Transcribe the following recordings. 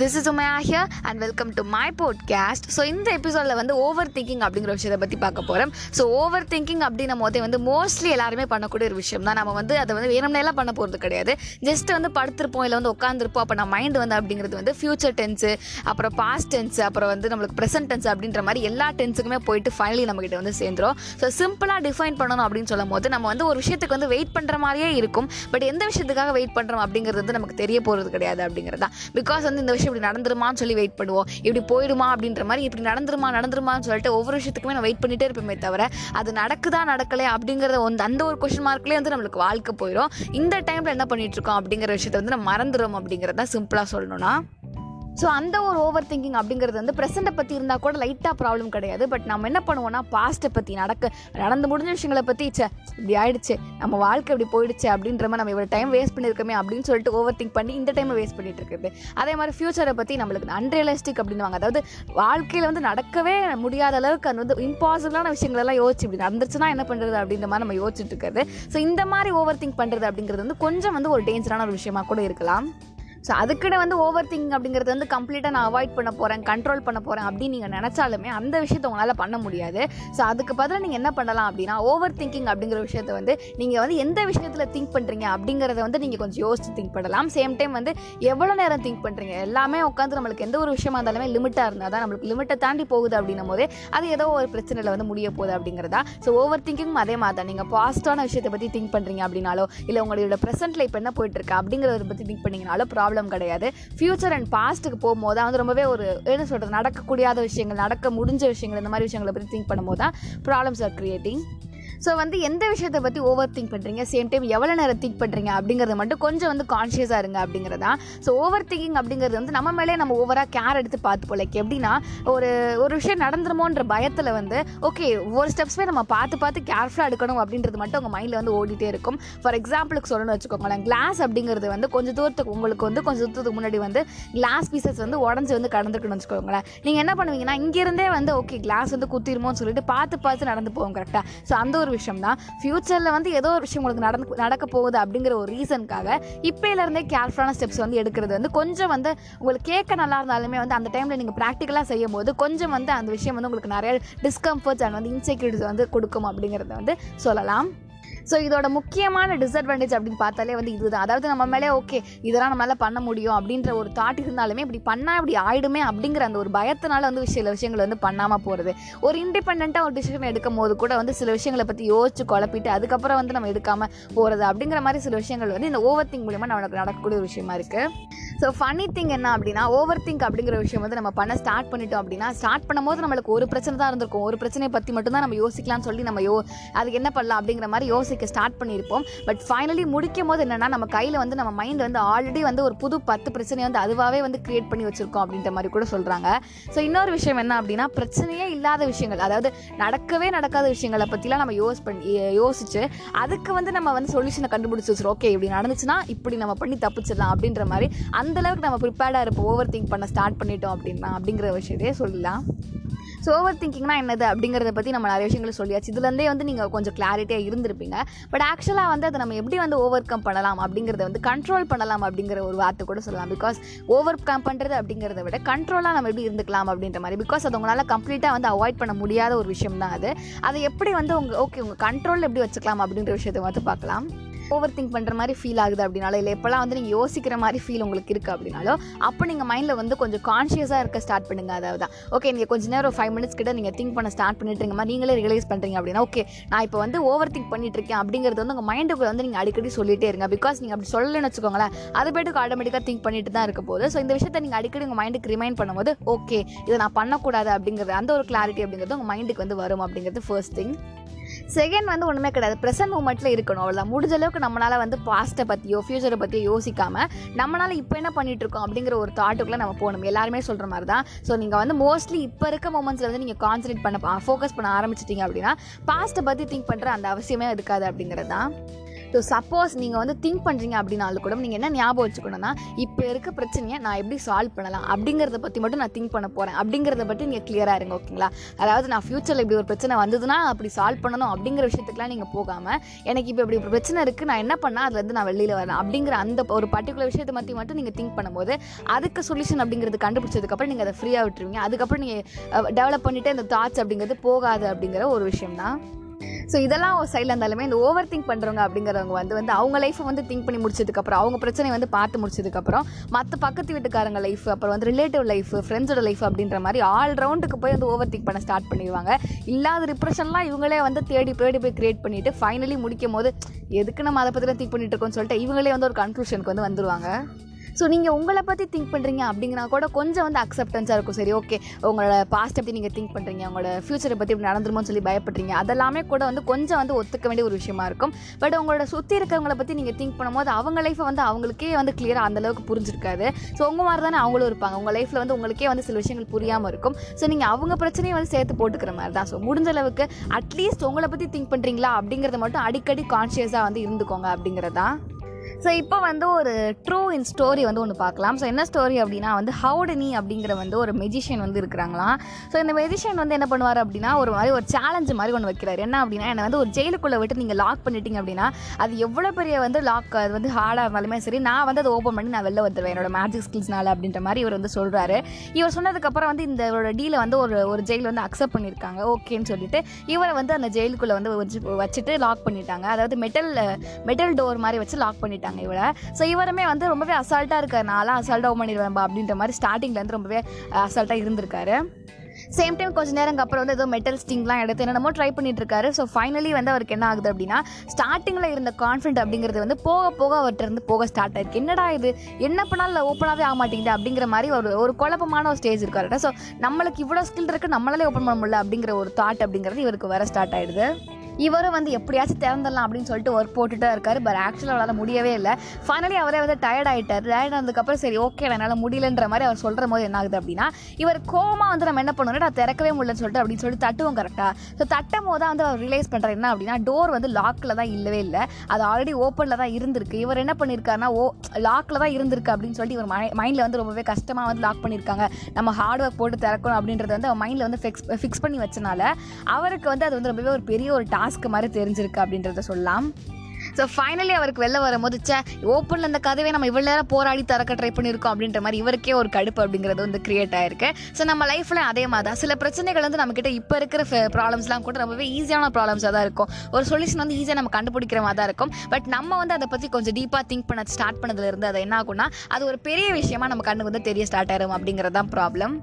This is Umaiya here and welcome to my podcast so இந்த எபிசோடில் வந்து over thinking அப்படிங்கிற விஷயத்தை பற்றி பார்க்க போகிறோம் ஸோ ஓவர் திங்கிங் அப்படின்னும் போதே வந்து மோஸ்ட்லி எல்லாருமே பண்ணக்கூடிய ஒரு விஷயம் தான். நம்ம வந்து அதை வந்து வேணும்னேலாம் பண்ண போகிறது கிடையாது. ஜஸ்ட் வந்து படுத்திருப்போம் இல்லை வந்து உட்காந்துருப்போம் அப்போ நம்ம மைண்ட் வந்து அப்படிங்கிறது வந்து ஃபியூச்சர் டென்ஸு அப்புறம் பாஸ்ட் டென்ஸ் அப்புறம் வந்து நம்மளுக்கு ப்ரெசென்ட் டென்ஸ் அப்படின்ற மாதிரி எல்லா டென்ஸுக்குமே போயிட்டு ஃபைனலி நம்மகிட்ட வந்து சேர்ந்துடும் ஸோ சிம்பிளாக டிஃபைன் பண்ணணும் அப்படின்னு சொல்லும் போது நம்ம வந்து ஒரு விஷயத்துக்கு வந்து வெயிட் பண்ணுற மாதிரியே இருக்கும். பட் எந்த விஷயத்துக்காக வெயிட் பண்ணுறோம் அப்படிங்கிறது வந்து நமக்கு தெரிய போகிறது கிடையாது அப்படிங்கிறது தான் பிகாஸ் வந்து இந்த விஷயம் இப்படி நடந்துருமான்னு சொல்லி வெயிட் பண்ணுவோம். இப்படி போயிடுமா அப்படின்ற மாதிரி இப்படி நடந்துருமா நடந்துருமான்னு சொல்லிட்டு ஒவ்வொரு விஷயத்துக்குமே நம்ம வெயிட் பண்ணிட்டே இருப்போமே தவிர அது நடக்குதா நடக்கலையா அப்படிங்கிறத வந்து அந்த ஒரு கொஷின் மார்க்லேயே வந்து நம்மளுக்கு வாழ்க்கை போயிடும் இந்த டைமில் என்ன பண்ணிட்டு இருக்கோம் அப்படிங்கிற விஷயத்த வந்து நம்ம மறந்துடும் அப்படிங்கிறத சிம்பிளாக சொல்லணும்னா ஸோ அந்த ஒரு ஓவர் திங்கிங் அப்படிங்கிறது வந்து ப்ரெசென்ட்டை பற்றி இருந்தால் கூட லைட்டாக ப்ராப்ளம் கிடையாது. பட் நம்ம என்ன பண்ணுவோம்னா பாஸ்ட்டை பற்றி நடக்க நடந்து முடிஞ்ச விஷயங்களை பற்றி ச்சே இப்படி ஆயிடுச்சு நம்ம வாழ்க்கை இப்படி போயிடுச்சு அப்படின்ற மாதிரி நம்ம இவ்வளோ டைம் வேஸ்ட் பண்ணியிருக்கோமே அப்படின்னு சொல்லிட்டு ஓவர் திங்க் பண்ணி இந்த டைமை வேஸ்ட் பண்ணிட்டு இருக்குது. அதே மாதிரி ஃபியூச்சரை பற்றி நம்மளுக்கு அன்ரியலிஸ்டிக் அப்படின்னுவாங்க. அதாவது வாழ்க்கையில் வந்து நடக்கவே முடியாத அளவுக்கு அது வந்து இம்பாசிபிளான விஷயங்களெல்லாம் யோசிச்சு இப்படி நடந்துச்சுன்னா என்ன பண்ணுறது அப்படின்ற மாதிரி நம்ம யோசிச்சுட்டு இருக்கிறது ஸோ இந்த மாதிரி ஓவர் திங்க் பண்ணுறது அப்படிங்கிறது வந்து கொஞ்சம் வந்து ஒரு டேஞ்சரான ஒரு விஷயமா கூட இருக்கலாம். ஸோ அதுக்குன்னு வந்து ஓவர் திங்கிங் அப்படிங்கிறது வந்து கம்ப்ளீட்டாக நான் அவாய்ட் பண்ண போகிறேன் கண்ட்ரோல் பண்ண போகிறேன் அப்படின்னு நீங்கள் நினச்சாலுமே அந்த விஷயத்தை உங்களால் பண்ண முடியாது. ஸோ அதுக்கு பதிலாக நீங்கள் என்ன பண்ணலாம் அப்படின்னா ஓவர் திங்கிங் அப்படிங்கிற விஷயத்த வந்து நீங்கள் வந்து எந்த விஷயத்தில் திங்க் பண்ணுறீங்க அப்படிங்கிறத வந்து நீங்கள் கொஞ்சம் யோசித்து திங்க் பண்ணலாம். சேம் டைம் வந்து எவ்வளோ நேரம் திங்க் பண்ணுறீங்க எல்லாமே உட்காந்து நம்மளுக்கு எந்த ஒரு விஷயமா இருந்தாலுமே லிமிட்டாக இருந்தால் தான் நம்மளுக்கு லிமிட்டை தாண்டி போகுது அப்படின்னும் போதே அது ஏதோ ஒரு பிரச்சனையில் வந்து முடிய போகுது அப்படிங்கிறதா. ஸோ ஓவர் திங்கிங் அதே மாதிரி தான். நீங்கள் பாசிட்டிவான விஷயத்தை பற்றி திங்க் பண்ணுறீங்க அப்படின்னாலோ இல்லை உங்களோட ப்ரெசென்ட்டில் இப்போ என்ன போயிட்டுருக்கு அப்படிங்கிறத பற்றி திங்க் பண்ணிங்கனாலோ ப்ராப்ளம் கிடையாது. ஃப்யூச்சர் அண்ட் பாஸ்ட்டுக்கு போகும்போது தான் வந்து ரொம்பவே ஒரு என்ன சொல்கிறது நடக்கக்கூடியாத விஷயங்கள் நடக்க முடிஞ்ச விஷயங்கள் இந்த மாதிரி விஷயங்களை பற்றி திங்க் பண்ணும்போது தான் ப்ராப்ளம்ஸ் ஆர் கிரியேட்டிங் ஸோ வந்து எந்த விஷயத்தை பற்றி ஓவர் திங்க் பண்ணுறீங்க சேம் டைம் எவ்வளோ நேரம் திங்க் பண்ணுறீங்க அப்படிங்கிறது மட்டும் கொஞ்சம் வந்து கான்ஷியஸாக இருங்க அப்படிங்கிறதா ஸோ ஓவர் திங்கிங் அப்படிங்கிறது வந்து நம்ம மேலே நம்ம ஓவராக கேர் எடுத்து பார்த்து லைக் எப்படின்னா ஒரு ஒரு விஷயம் நடந்துருமோன்ற பயத்தில் வந்து ஓகே ஒவ்வொரு ஸ்டெப்ஸுமே நம்ம பார்த்து பார்த்து கேர்ஃபுல்லாக எடுக்கணும் அப்படின்றது மட்டும் உங்கள் மைண்டில் வந்து ஓடிட்டே இருக்கும். ஃபார் எக்ஸாம்பிளுக்கு சொல்லணும்னு வச்சுக்கோங்களேன் கிளாஸ் அப்படிங்கிறது வந்து கொஞ்சம் தூரத்துக்கு உங்களுக்கு வந்து கொஞ்சம் தூரத்துக்கு முன்னாடி வந்து கிளாஸ் பீசஸ் வந்து உடஞ்சி வந்து கடந்துருக்குன்னு வச்சுக்கோங்களேன். நீங்கள் என்ன பண்ணுவீங்கன்னா இங்கேருந்தே வந்து ஓகே கிளாஸ் வந்து குத்திருமோன்னு சொல்லிட்டு பார்த்து பார்த்து நடந்து போவோம் கரெக்டாக ஸோ அந்த ஒரு விஷயம் தான் ஃப்யூச்சரில் வந்து ஏதோ ஒரு விஷயம் உங்களுக்கு நடந்து நடக்க போகுது அப்படிங்கிற ஒரு ரீசனுக்காக இப்போலேருந்தே கேர்ஃபுல்லான ஸ்டெப்ஸ் வந்து எடுக்கிறது வந்து கொஞ்சம் வந்து உங்களுக்கு கேட்க நல்லா இருந்தாலுமே வந்து அந்த டைமில் நீங்கள் ப்ராக்டிக்கலாக செய்யும் போது கொஞ்சம் வந்து அந்த விஷயம் வந்து உங்களுக்கு நிறைய டிஸ்கம்ஃபர்ட்ஸ் அண்ட் வந்து இன்செக்யூரிட்டிஸ் வந்து கொடுக்கும் அப்படிங்கிறத வந்து சொல்லலாம். ஸோ இதோட முக்கியமான டிஸ்அட்வான்டேஜ் அப்படின்னு பார்த்தாலே வந்து இதுதான். அதாவது நம்ம மேலே ஓகே இதெல்லாம் நம்மளால பண்ண முடியும் அப்படின்ற ஒரு தாட் இருந்தாலுமே இப்படி பண்ணால் இப்படி ஆயிடுமே அப்படிங்கிற அந்த ஒரு பயத்தினால வந்து சில விஷயங்கள் வந்து பண்ணாமல் போகிறது ஒரு இண்டிபெண்ட்டாக ஒரு டிசிஷன் எடுக்கும் போது கூட வந்து சில விஷயங்களை பற்றி யோசிச்சு குழப்பிட்டு அதுக்கப்புறம் வந்து நம்ம எடுக்காமல் போகிறது அப்படிங்கிற மாதிரி சில விஷயங்கள் வந்து இந்த ஓவர் திங்க் மூலியமாக நமக்கு நடக்கக்கூடிய ஒரு விஷயமா இருக்குது ஸோ ஃபனி திங் என்ன அப்படின்னா ஓவர் திங்க் அப்படிங்கிற விஷயம் வந்து நம்ம பண்ண ஸ்டார்ட் பண்ணிட்டோம் அப்படின்னா ஸ்டார்ட் பண்ணும்போது நம்மளுக்கு ஒரு பிரச்சனை தான் இருந்திருக்கும். ஒரு பிரச்சனையை பற்றி மட்டும்தான் நம்ம யோசிக்கலாம்னு சொல்லி நம்ம யோ அதுக்கு என்ன பண்ணலாம் அப்படிங்கிற மாதிரி யோசிக்க ஸ்டார்ட் பண்ணியிருப்போம். பட் ஃபைனலி முடிக்கும் போது என்னென்னா நம்ம கையில் வந்து நம்ம மைண்ட் வந்து ஆல்ரெடி வந்து ஒரு புது பத்து பிரச்சனையை வந்து அதுவாகவே வந்து க்ரியேட் பண்ணி வச்சுருக்கோம் அப்படின்ற மாதிரி கூட சொல்கிறாங்க ஸோ இன்னொரு விஷயம் என்ன அப்படின்னா பிரச்சனையே இல்லாத விஷயங்கள் அதாவது நடக்கவே நடக்காத விஷயங்களை பற்றிலாம் நம்ம யோஸ் பண்ணி யோசிச்சு அதுக்கு வந்து நம்ம வந்து சொல்யூஷனை கண்டுபிடிச்சி வச்சுருவோம். ஓகே இப்படி நடந்துச்சுன்னா இப்படி நம்ம பண்ணி தப்பிச்சிடலாம் அப்படின்ற மாதிரி அந்தளவுக்கு நம்ம ப்ரிப்பேர்டாக இருப்போம். ஓவர் திங்க் பண்ண ஸ்டார்ட் பண்ணிட்டோம் அப்படின்னா அப்படிங்கிற விஷயத்தையே சொல்லலாம். ஸோ ஓவர் திங்கிங்னா என்னது அப்படிங்கிறத பற்றி நம்ம நிறைய விஷயங்கள் சொல்லியாச்சு. இதுலேருந்தே வந்து நீங்கள் கொஞ்சம் கிளாரிட்டியாக இருந்திருப்பீங்க. பட் ஆக்சுவலாக வந்து அதை நம்ம எப்படி வந்து ஓவர் கம் பண்ணலாம் அப்படிங்கிறத வந்து கண்ட்ரோல் பண்ணலாம் அப்படிங்கிற ஒரு வார்த்தை கூட சொல்லலாம். பிகாஸ் ஓவர் கம் பண்ணுறது அப்படிங்கிறத விட கண்ட்ரோலாக நம்ம எப்படி இருந்துக்கலாம் அப்படின்ற மாதிரி. பிகாஸ் அது உங்களால் கம்ப்ளீட்டாக வந்து அவாய்ட் பண்ண முடியாத ஒரு விஷயம் தான் அது. அதை எப்படி வந்து உங்கள் ஓகே உங்கள் கண்ட்ரோல் எப்படி வச்சுக்கலாம் அப்படின்ற விஷயத்தை வந்து பார்க்கலாம். ஓவர் திங்க் பண்ணுற மாதிரி ஃபீல் ஆகுது அப்படின்னாலோ இல்லை எப்போல்லாம் வந்து நீங்கள் யோசிக்கிற மாதிரி ஃபீல் உங்களுக்கு இருக்குது அப்படின்னாலோ அப்போ நீங்கள் மைண்டில் வந்து கொஞ்சம் கான்ஷியஸாக இருக்க ஸ்டார்ட் பண்ணுங்க. அதாவது தான் ஓகே நீங்கள் கொஞ்சம் நேரம் ஃபைவ் மினிட்ஸ் கிட்ட நீங்கள் திங்க் பண்ண ஸ்டார்ட் பண்ணிட்டுருங்க மாதிரி நீங்களே ரியலைஸ் பண்ணுறீங்க அப்படின்னா ஓகே நான் இப்போ வந்து ஓவர் திங்க் பண்ணிட்டு இருக்கேன் அப்படிங்கிறது வந்து உங்கள் மைண்டுக்குள்ள வந்து நீங்கள் அடிக்கடி சொல்லிட்டே இருங்க. பிகாஸ் நீங்கள் அப்படி சொல்லலைன்னு வச்சுக்கோங்களேன் அது போய்ட்டு ஆட்டோமேட்டிக்காக திங்க் பண்ணிட்டு தான் இருக்க போது ஸோ இந்த விஷயத்தை நீங்கள் அடிக்கடி உங்கள் மைண்டுக்கு ரிமைண்ட் பண்ணும்போது ஓகே இதை நான் பண்ணக்கூடாது அப்படிங்கிறது அந்த ஒரு கிளாரிட்டி அப்படிங்கிறது உங்கள் மைண்டுக்கு வந்து வரும் அப்படிங்கிறது ஃபர்ஸ்ட் திங் செகண்ட் வந்து ஒன்றுமே கிடையாது. ப்ரெசன்ட் மூமெண்ட்டில் இருக்கணும் அவ்வளோதான் முடிஞ்ச அளவுக்கு நம்மளால் வந்து பாஸ்ட்டை பற்றியோ ஃப்யூச்சரை பற்றியோ யோசிக்காமல் நம்மளால் இப்போ என்ன பண்ணிகிட்ருக்கோம் அப்படிங்கிற ஒரு தாட்டுக்குள்ளே நம்ம போகணும். எல்லாருமே சொல்கிற மாதிரி தான் ஸோ நீங்கள் வந்து மோஸ்ட்லி இப்போ இருக்க மூமெண்ட்ஸில் வந்து நீங்கள் கான்சன்ட்ரேட் பண்ண ஃபோக்கஸ் பண்ண ஆரம்பிச்சிட்டிங்க அப்படின்னா பாஸ்ட்டை பற்றி திங்க் பண்ணுற அந்த அவசியமே இருக்காது அப்படிங்கிறது தான் ஸோ சப்போஸ் நீங்கள் வந்து திங்க் பண்ணுறீங்க அப்படின்னாலும் கூட நீங்கள் என்ன ஞாபகம் வச்சுக்கணும்னா இப்போ இருக்க பிரச்சனையை நான் எப்படி சால்வ் பண்ணலாம்? அப்படிங்கிறத பற்றி மட்டும் நான் திங்க் பண்ண போகிறேன் அப்படிங்கிறத பற்றி நீங்கள் கிளியராக இருங்க ஓகேங்களா அதாவது நான் ஃப்யூச்சரில் இப்படி ஒரு பிரச்சனை வந்ததுன்னா அப்படி சால்வ் பண்ணணும் அப்படிங்கிற விஷயத்துக்குலாம் நீங்கள் போகாமல் எனக்கு இப்போ இப்படி ஒரு பிரச்சனை இருக்குது நான் என்ன பண்ணால் அதுலேருந்து நான் வெளியில் வரேன்? அப்படிங்கிற அந்த ஒரு பர்டிகுலர் விஷயத்தை பற்றி மட்டும் நீங்கள் திங்க் பண்ணும்போது அதுக்கு சொல்யூஷன் அப்படிங்கிறது கண்டுபிடிச்சதுக்கப்புறம் நீங்கள் அதை ஃப்ரீயாக விட்டுருவீங்க. அதுக்கப்புறம் நீங்கள் டெவலப் பண்ணிவிட்டு இந்த தாட்ஸ் அப்படிங்கிறது போகாது அப்படிங்கிற ஒரு விஷயம் தான் ஸோ இதெல்லாம் ஒரு சைடில் இருந்தாலுமே இந்த ஓவர் திங்க் பண்ணுறவங்க அப்படிங்கிறவங்க வந்து வந்து அவங்க லைஃப்பை வந்து திங்க் பண்ணி முடிச்சதுக்கப்புறம் அவங்க பிரச்சனை வந்து பார்த்து முடிச்சதுக்கப்புறம் மற்ற பக்கத்து வீட்டுக்காரங்க லைஃப் அப்புறம் வந்து ரிலேட்டிவ் லைஃப் ஃப்ரெண்ட்ஸோட லைஃப் அப்படின்ற மாதிரி ஆல் ரவுண்டுக்கு போய் வந்து ஓவர் திங்க் பண்ண ஸ்டார்ட் பண்ணிடுவாங்க. இல்லாத ரிப்ரெஷன்லாம் இவங்களே வந்து தேடி தேடி போய் கிரியேட் பண்ணிட்டு ஃபைனலி முடிக்கும் போது எதுக்கு நம்ம அதை பற்றி திங்க் பண்ணிட்டு இருக்கோம்னு சொல்லிட்டு இவங்களே வந்து ஒரு கன்க்ளூஷனுக்கு வந்து வந்துடுவாங்க ஸோ நீங்கள் உங்களை பற்றி திங்க் பண்ணுறீங்க அப்படிங்கன்னா கூட கொஞ்சம் வந்து அக்செப்டன்ஸாக இருக்கும். சரி ஓகே உங்களோட பாஸ்ட் எப்படி நீங்கள் திங்க் பண்ணுறீங்க உங்களோட ஃப்யூச்சரை பற்றி இப்படி நடந்துருமோன்னு சொல்லி பயப்படுறீங்க. அதெல்லாமே கூட வந்து கொஞ்சம் வந்து ஒத்துக்க வேண்டிய ஒரு விஷயமா இருக்கும். பட் உங்களோட சுற்றி இருக்கிறவங்கள பற்றி நீங்கள் திங்க் பண்ணும்போது அவங்க லைஃப்பை வந்து அவங்களுக்கே வந்து கிளியராக அந்தளவுக்கு புரிஞ்சிருக்காது. ஸோ உங்கள் மாதிரி தானே அவங்களும் இருப்பாங்க. உங்கள் லைஃப்பில் வந்து உங்களுக்கே வந்து சில விஷயங்கள் புரியாமல் இருக்கும். ஸோ நீங்கள் அவங்க பிரச்சனையை வந்து சேர்த்து போட்டுக்கிற மாதிரி தான். ஸோ முடிஞ்ச அளவுக்கு அட்லீஸ்ட் உங்களை பற்றி திங்க் பண்ணுறீங்களா அப்படிங்கிறத மட்டும் அடிக்கடி கான்ஷியஸாக வந்து இருந்துக்கோங்க அப்படிங்கிறதான் ஸோ இப்போ வந்து ஒரு ட்ரூ இன் ஸ்டோரி வந்து ஒன்று பார்க்கலாம். ஸோ என்ன ஸ்டோரி அப்படின்னா வந்து ஹவுடனி அப்படிங்கிற வந்து ஒரு மெஜிஷியன் வந்து இருக்கிறாங்களாம். ஸோ இந்த மெஜிஷியன் வந்து என்ன பண்ணுவார் அப்படின்னா ஒரு மாதிரி ஒரு சேலஞ்சு மாதிரி ஒன்று வைக்கிறார். என்ன அப்படின்னா என்னை வந்து ஒரு ஜெயிலுக்குள்ளே விட்டு நீங்கள் லாக் பண்ணிட்டீங்க அப்படின்னா அது எவ்வளோ பெரிய வந்து லாக் அது வந்து ஹார்டாக இருந்தாலுமே சரி நான் வந்து அதை ஓப்பன் பண்ணி நான் வெளில வந்துடுவேன் என்னோட மேஜிக் ஸ்கில்ஸ்னால அப்படின்ற மாதிரி இவர் வந்து சொல்கிறாரு இவர் சொன்னதுக்கப்புறம் வந்து இந்த டீலை வந்து ஒரு ஒரு ஜெயில் வந்து அக்செப்ட் பண்ணியிருக்காங்க. ஓகேன்னு சொல்லிட்டு இவரை வந்து அந்த ஜெயிலுக்குள்ளே வந்து வச்சு வச்சுட்டு லாக் பண்ணிட்டாங்க. அதாவது மெட்டல் மெட்டல் டோர் மாதிரி வச்சு லாக் பண்ணிட்டாங்க. இவரை ஸோ இவருமே வந்து ரொம்பவே அசால்ட்டாக இருக்கார். அசால்ட்டாக பண்ணிடுவேன்பா அப்படின்ற மாதிரி ஸ்டார்டிங்லேருந்து ரொம்பவே அசால்ட்டாக இருந்திருக்காரு. சேம் டைம் கொஞ்சம் நேரம் அப்புறம் வந்து ஏதோ மெட்டல் ஸ்டிங்லாம் எடுத்து என்னென்னமோ ட்ரை பண்ணிட்டு இருக்காரு ஸோ ஃபைனலி வந்து அவருக்கு என்ன ஆகுது அப்படின்னா ஸ்டார்டிங்கில் இருந்த கான்ஃபிடென்ட் அப்படிங்கிறது வந்து போக போக அவர்கிட்ட இருந்து போக ஸ்டார்ட் ஆயிருக்கு. என்னடா இது? என்ன பண்ணாலும் ஓப்பனாகவே ஆக மாட்டேங்குது அப்படிங்கிற மாதிரி ஒரு ஒரு குழப்பமான ஒரு ஸ்டேஜ் இருக்காரு ஸோ நம்மளுக்கு இவ்வளோ ஸ்கில் இருக்குது நம்மளாலே ஓப்பன் பண்ண முடியல அப்படிங்கிற ஒரு தாட் அப்படிங்கிறது இவருக்கு வர ஸ்டார்ட் ஆயிடுது. இவரும் வந்து எப்படியாச்சும் திறந்துடலாம் அப்படின்னு சொல்லிட்டு ஒர்க் போட்டுட்டு இருக்காரு. பட் ஆக்சுவலாக அவரால் முடியவே இல்லை. ஃபைனலி அவரே வந்து டயர்ட் ஆகிட்டார் டயர்ட் ஆனதுக்கப்புறம் சரி ஓகே என்னால் முடியலன்ற மாதிரி அவர் சொல்கிற போது என்ன ஆகுது அப்படின்னா இவர் கோமா வந்து நம்ம என்ன பண்ணணும் நான் திறக்கவே முடியலன்னு சொல்லிட்டு அப்படின்னு சொல்லிட்டு தட்டுவோம் கரெக்டாக ஸோ தட்டும் போது தான் வந்து அவர் ரியலைஸ் பண்ணுற என்ன அப்படின்னா டோர் வந்து லாக்கில் தான் இல்லவே இல்லை. அது ஆல்ரெடி ஓப்பனில் தான் இருந்திருக்கு. இவர் என்ன பண்ணியிருக்காருன்னா ஓ லாக்கில் தான் இருந்திருக்கு அப்படின்னு சொல்லிட்டு இவர் மை மைண்டில் வந்து ரொம்பவே கஷ்டமாக வந்து லாக் பண்ணியிருக்காங்க நம்ம ஹார்ட் ஒர்க் போட்டு திறக்கணும் அப்படின்றது வந்து அவர் மைண்டில் வந்து ஃபிக்ஸ் ஃபிக்ஸ் பண்ணி வச்சனால அவருக்கு வந்து அது வந்து ரொம்பவே ஒரு பெரிய ஒரு டாஸ்க் மாதிரி தெரிஞ்சிருக்கு அப்படின்றத சொல்லலாம். ஸோ ஃபைனலி அவருக்கு வெளில வரும்போது சே ஓப்பனில் இந்த கதவை நம்ம இவ்வளோ நேரம் போராடி திறக்க ட்ரை பண்ணியிருக்கோம் அப்படின்ற மாதிரி இவருக்கே ஒரு கடுப்பு அப்படிங்கிறது வந்து கிரியேட் ஆயிருக்கு. ஸோ நம்ம லைஃப்பில் அதே மாதிரி தான் சில பிரச்சனைகள் வந்து நம்மக்கிட்ட இப்போ இருக்கிற ப்ராப்ளம்ஸ்லாம் கூட ரொம்பவே ஈஸியான ப்ராப்ளம்ஸாக தான் இருக்கும். ஒரு சொல்யூஷன் வந்து ஈஸியாக நம்ம கண்டுபிடிக்கிற மாதிரி தான் இருக்கும். பட் நம்ம வந்து அதை பற்றி கொஞ்சம் டீப்பாக திங்க் பண்ண ஸ்டார்ட் பண்ணதுலேருந்து அது என்ன ஆகும்னா அது ஒரு பெரிய விஷயமா நம்ம கண்ணுக்கு வந்து தெரிய ஸ்டார்ட் ஆயிரும் அப்படிங்கிறது தான் ப்ராப்ளம்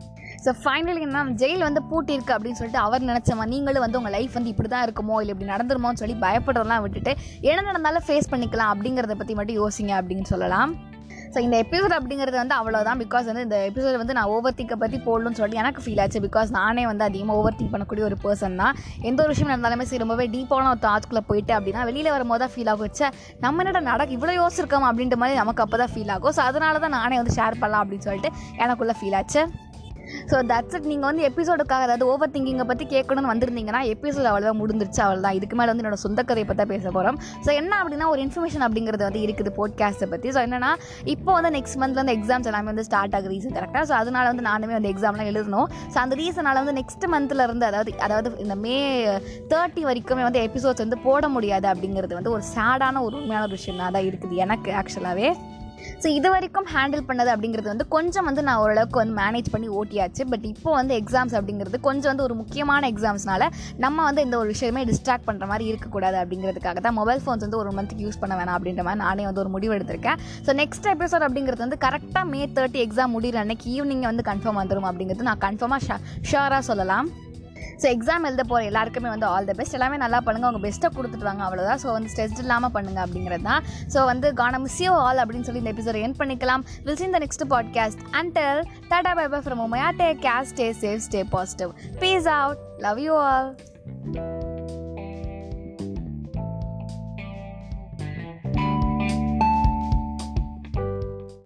ஸோ ஃபைனலி என்ன ஜெயில் வந்து பூட்டியிருக்கு அப்படின்னு சொல்லிட்டு அவர் நினச்சமா நீங்களும் வந்து உங்கள் லைஃப் வந்து இப்படி தான் இருக்குமோ இல்லை இப்படி நடந்துருமோன்னு சொல்லி பயப்படுறதெல்லாம் விட்டுட்டு எழுந்த நடந்தாலும் ஃபேஸ் பண்ணிக்கலாம் அப்படிங்கிறத பற்றி மட்டும் யோசிங்க அப்படின்னு சொல்லலாம். ஸோ இந்த எபிசோட் அப்படிங்கிறது வந்து அவ்வளோதான் பிகாஸ் வந்து இந்த எபிசோட் வந்து நான் ஓவர் திங்கை பற்றி போடணும்னு சொல்லிட்டு எனக்கு ஃபீல் ஆச்சு. பிகாஸ் நானே வந்து அதிகமாக ஓவர் திங்க் பண்ணக்கூடிய ஒரு பர்சன் தான். எந்த ஒரு விஷயம் நடந்தாலுமே சரி ரொம்பவே டீப்பான ஒரு தாட்ஸ்குள்ளே போயிட்டு அப்படின்னா வெளியில் வரும்போது தான் ஃபீல் ஆகும். வச்சா நம்ம என்னடா நடக்க இவ்வளோ யோசிச்சிருக்கோம் அப்படின்ற மாதிரி நமக்கு அப்போ தான் ஃபீல் ஆகும். ஸோ அதனால தான் நானே வந்து ஷேர் பண்ணலாம் அப்படின்னு சொல்லிட்டு எனக்குள்ளே ஃபீல் ஆச்சு. ஸோ தட்ஸ் இட் நீங்கள் வந்து எபிசோடுக்காக அதாவது ஓவர் திங்கிங்கை பற்றி கேட்கணும்னு வந்திருந்தீங்கன்னா எபிசோட் அவ்வளோதான் முடிஞ்சிருச்சு அவள் தான் இதுக்கு மேலே வந்து என்னோட சொந்த கதையை பற்றி தான் பேச போகிறோம் ஸோ என்ன அப்படின்னா ஒரு இன்ஃபர்மேஷன் அப்படிங்கிறது வந்து இருக்குது போட்காஸ்ட்டை பற்றி ஸோ என்னன்னா இப்போ வந்து நெக்ஸ்ட் மந்த்ல வந்து எக்ஸாம்ஸ் எல்லாமே வந்து ஸ்டார்ட் ஆகுது ரீசன் கரெக்டாக ஸோ அதனால வந்து நானுமே வந்து எக்ஸாம்லாம் எழுதணும். ஸோ அந்த ரீசனால் வந்து நெக்ஸ்ட் மந்த்தில் இருந்து அதாவது அதாவது இந்த மே தேர்ட்டி வரைக்குமே வந்து எபிசோட்ஸ் வந்து போட முடியாது அப்படிங்கிறது வந்து ஒரு சேடான ஒரு உண்மையான ஒரு விஷயம் தான் இருக்குது எனக்கு ஆக்சுவலாகவே ஸோ இது வரைக்கும் ஹேண்டில் பண்ணது அப்படிங்கிறது வந்து கொஞ்சம் வந்து நான் ஓரளவுக்கு வந்து மேனேஜ் பண்ணி ஓட்டியாச்சு. பட் இப்போ வந்து எக்ஸாம்ஸ் அப்படிங்கிறது கொஞ்சம் வந்து ஒரு முக்கியமான எக்ஸாம்ஸ்னால நம்ம வந்து இந்த ஒரு விஷயமே டிஸ்ட்ராக்ட் பண்ணுற மாதிரி இருக்கக்கூடாது அப்படிங்கிறதுக்காக தான் மொபைல் ஃபோன்ஸ் வந்து ஒரு மந்த்துக்கு யூஸ் பண்ண வேணாம் அப்படின்ற மாதிரி நானே வந்து ஒரு முடிவு எடுத்திருக்கேன். ஸோ நெக்ஸ்ட் எபிசோட் அப்படிங்கிறது வந்து கரெக்டாக மே தேர்ட்டி எக்ஸாம் முடிகிற அன்னைக்கு ஈவினிங் வந்து கன்ஃபார்ம் வந்துடும் அப்படிங்கிறது நான் கன்ஃபார்மாக ஷா ஷோராக சொல்லலாம். ஸோ எக்ஸாம் எழுத போகிற எல்லாருக்குமே வந்து ஆல் த பெஸ்ட் எல்லாமே நல்லா பண்ணுங்கள் அவங்க பெஸ்ட்டை கொடுத்துட்டு வாங்க. அவ்வளோதான் ஸோ வந்து ஸ்ட்ரெஸ்ட் இல்லாமல் பண்ணுங்க அப்படிங்கிறது தான். ஸோ வந்து கான மிஸ் யூ ஆல் அப்படின்னு சொல்லி இந்த எபிசோட் என் பண்ணிக்கலாம். Will see in the next podcast until tata bye bye from Umaiya take care stay safe stay positive peace out love you all